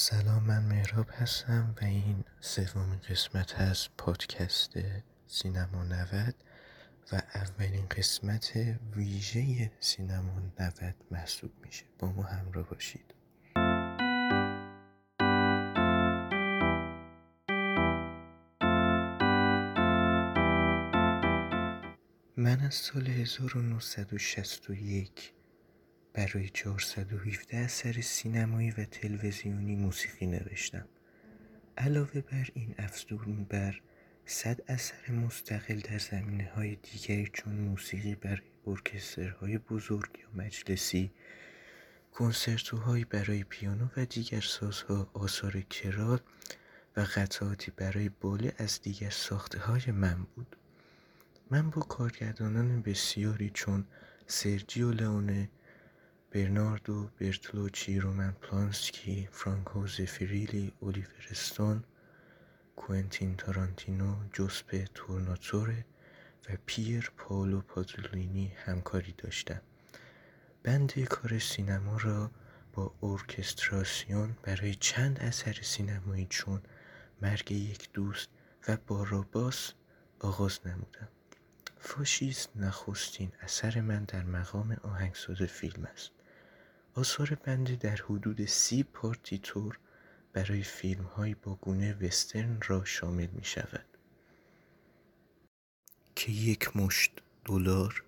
سلام من مهراب هستم و این سومین قسمت از پادکست سینما 90 و اولین قسمت ویژه سینما 90 محسوب میشه. با ما همراه باشید. من از سال 1961 برای 417 اثر سینمایی و تلویزیونی موسیقی نوشتم. علاوه بر این افزون بر صد اثر مستقل در زمینه های دیگری چون موسیقی برای ارکسترهای بزرگ یا مجلسی کنسرتوهایی برای پیانو و دیگر سازها آثار کرال و قطعاتی برای باله از دیگر ساخته های من بود. من با کارگردانان بسیاری چون سرجیو لئونه برناردو برتولوچی، رومن پلانسکی، فرانکو زفیریلی، اولیور استون، کوئنتین تارانتینو، جوسپه تورناتوره و پیر پاولو پازولینی همکاری داشتم. بند کار سینما را با ارکستراسیون برای چند اثر سینمایی چون مرگ یک دوست و باراباس آغاز نمودم. فاشیست نخستین اثر من در مقام آهنگساز فیلم است. آثار بنده در حدود سی پارتیتور برای فیلم های با گونه وسترن را شامل می شود که یک مشت دلار؟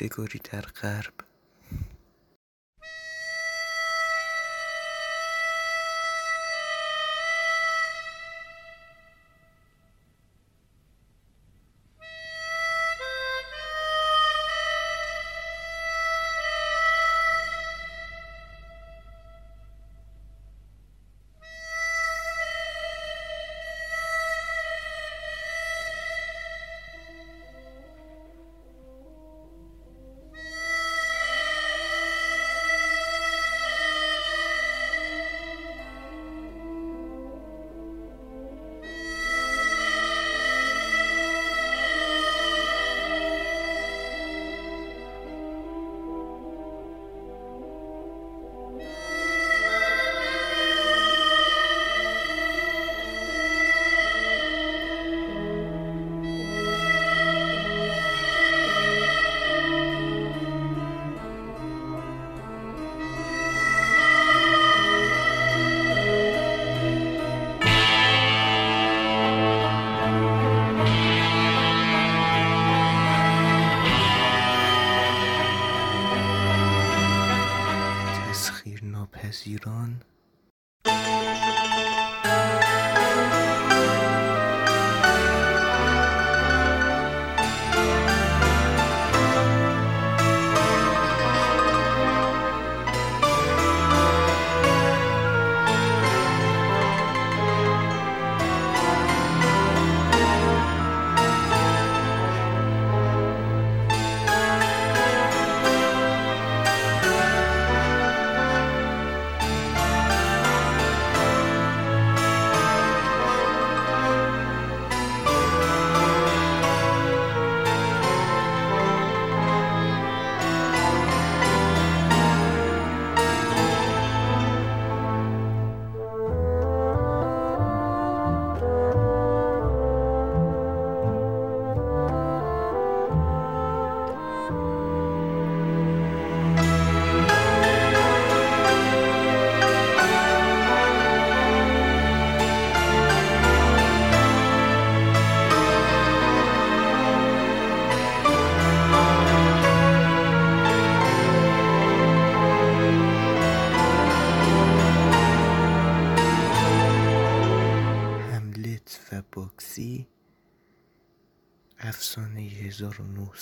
گریگوری در غرب.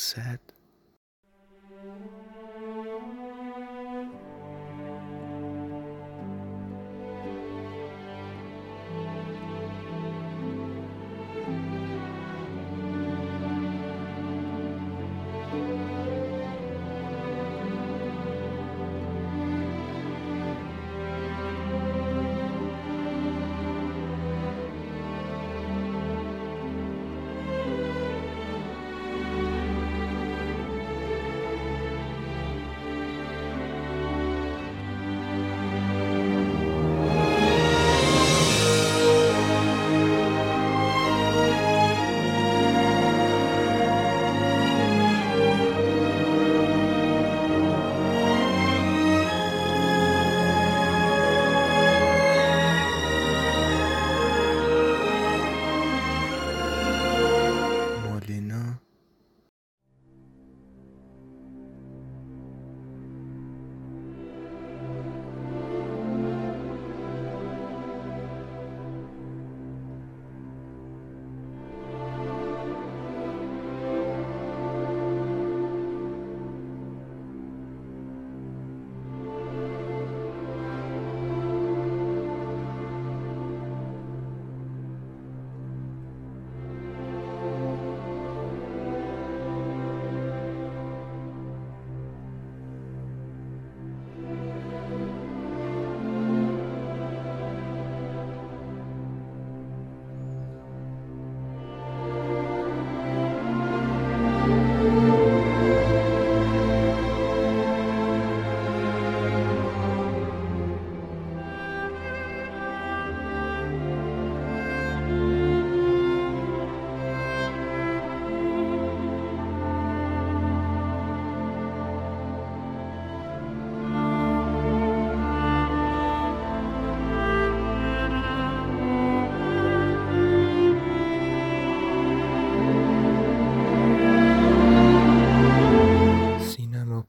Said.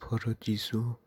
paradiso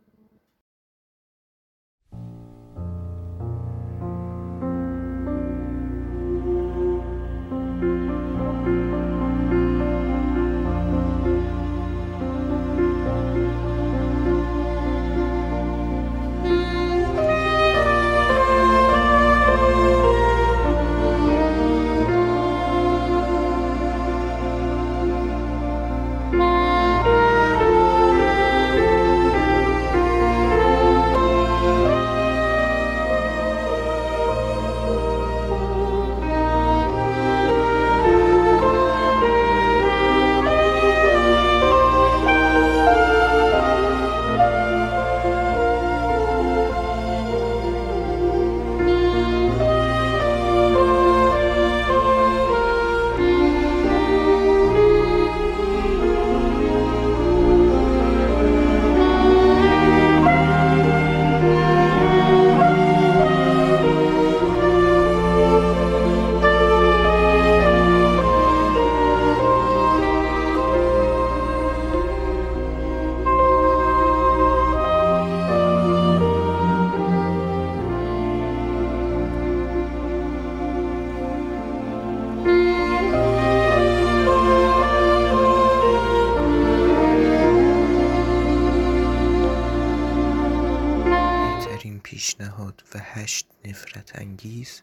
پیشنهاد و هشت نفرت انگیز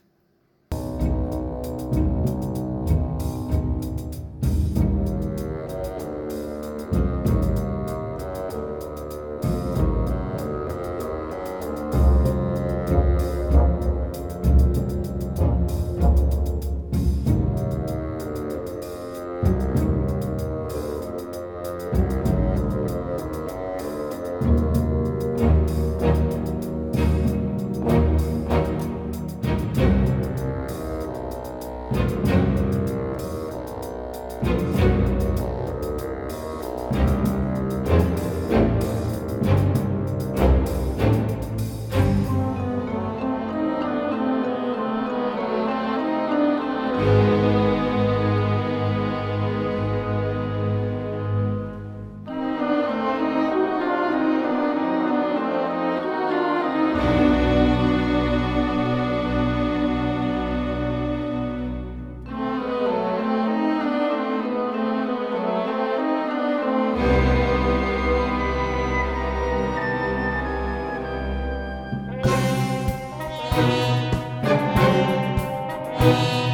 آثار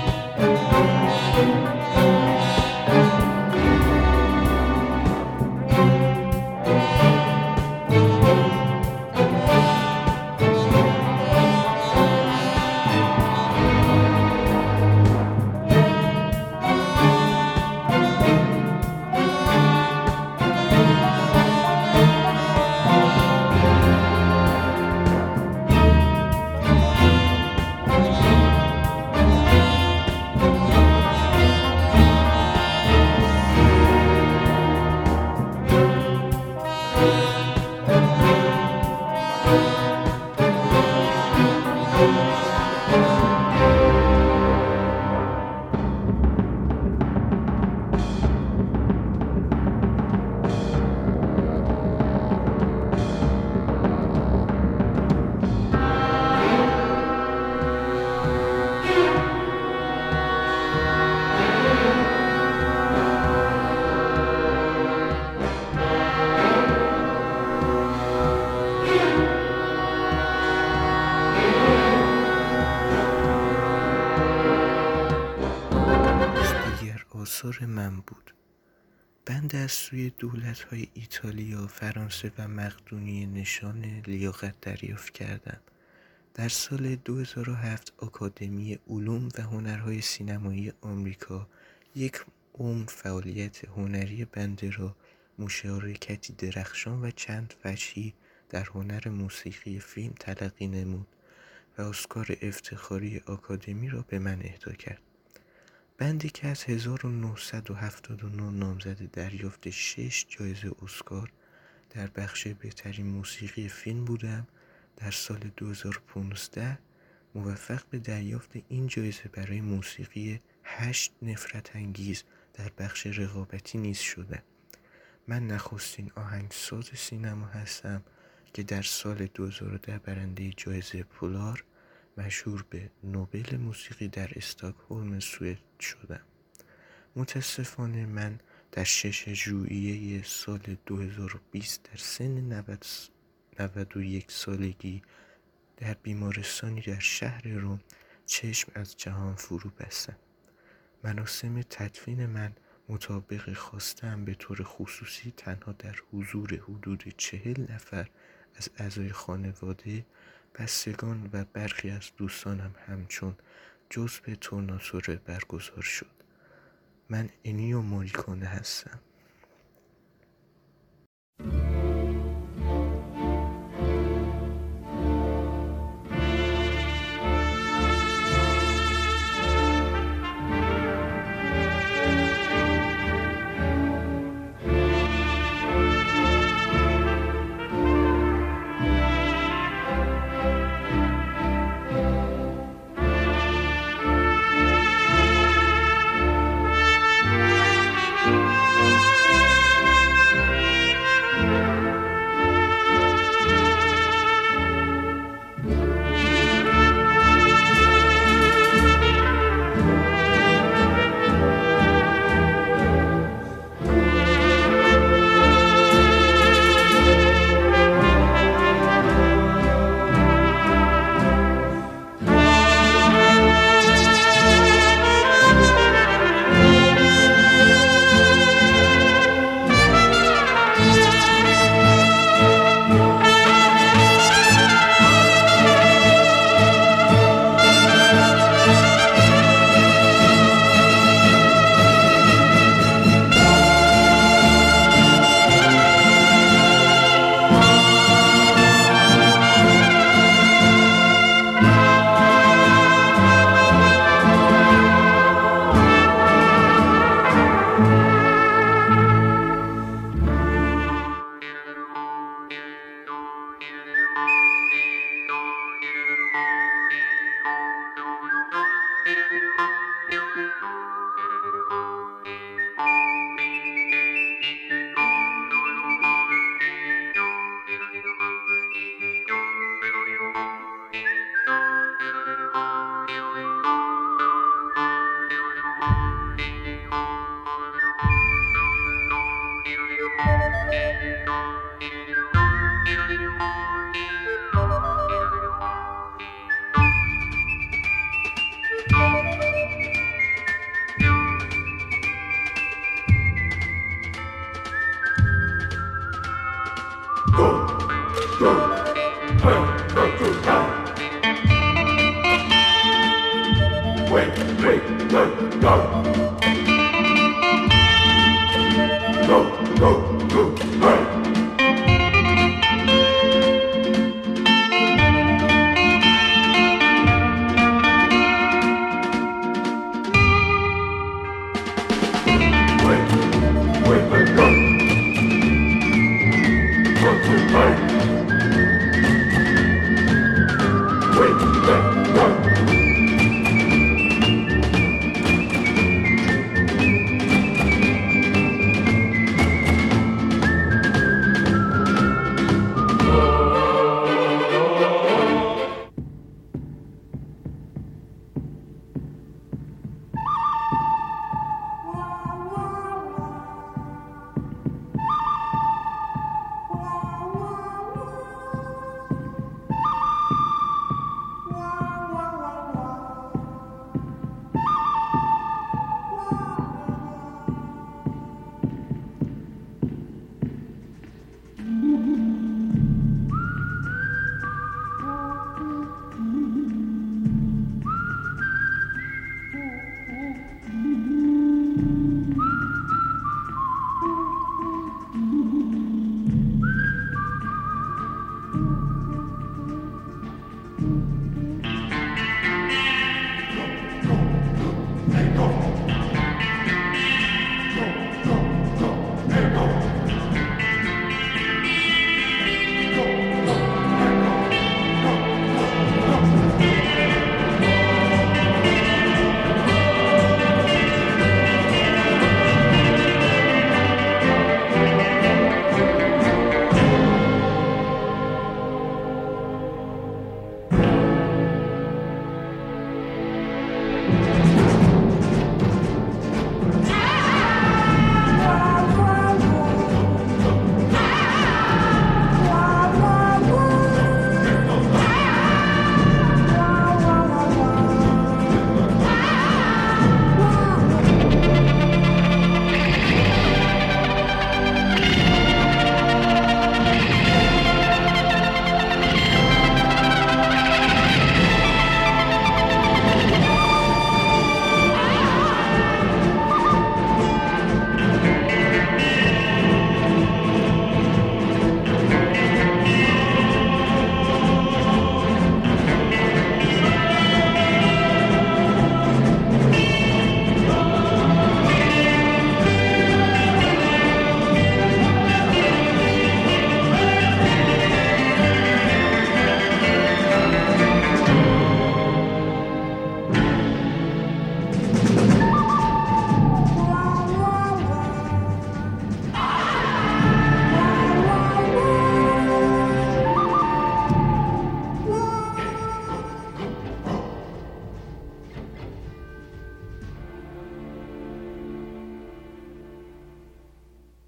از سوی دولت های ایتالیا، فرانسه و مقدونیه نشان لیاقت دریافت کردم در سال 2007 آکادمی علوم و هنرهای سینمایی آمریکا یک عمر فعالیت هنری بنده را مشارکتی درخشان و چند وجهی در هنر موسیقی فیلم تلقی نمود و اسکار افتخاری آکادمی را به من اهدا کرد. بندی که از 1979 نامزد دریافت 6 جایزه اسکار در بخش بهترین موسیقی فیلم بودم در سال 2015 موفق به دریافت این جایزه برای موسیقی هشت نفرت انگیز در بخش رقابتی نیز شدم. من نخستین آهنگساز سینما هستم که در سال 2010 برنده جایزه پولار مشهور به نوبل موسیقی در استاکهلم سوئد شدم. متاسفانه من در شش ژوئیه سال 2020 در سن 91 سالگی در بیمارستانی در شهر روم چشم از جهان فرو بستم. مراسم تدفین من مطابق خواستم به طور خصوصی تنها در حضور حدود چهل نفر از اعضای خانواده بستگان و برخی از دوستانم همچون جزء تورناسوره برگزار شد. من انیو موریکونه هستم.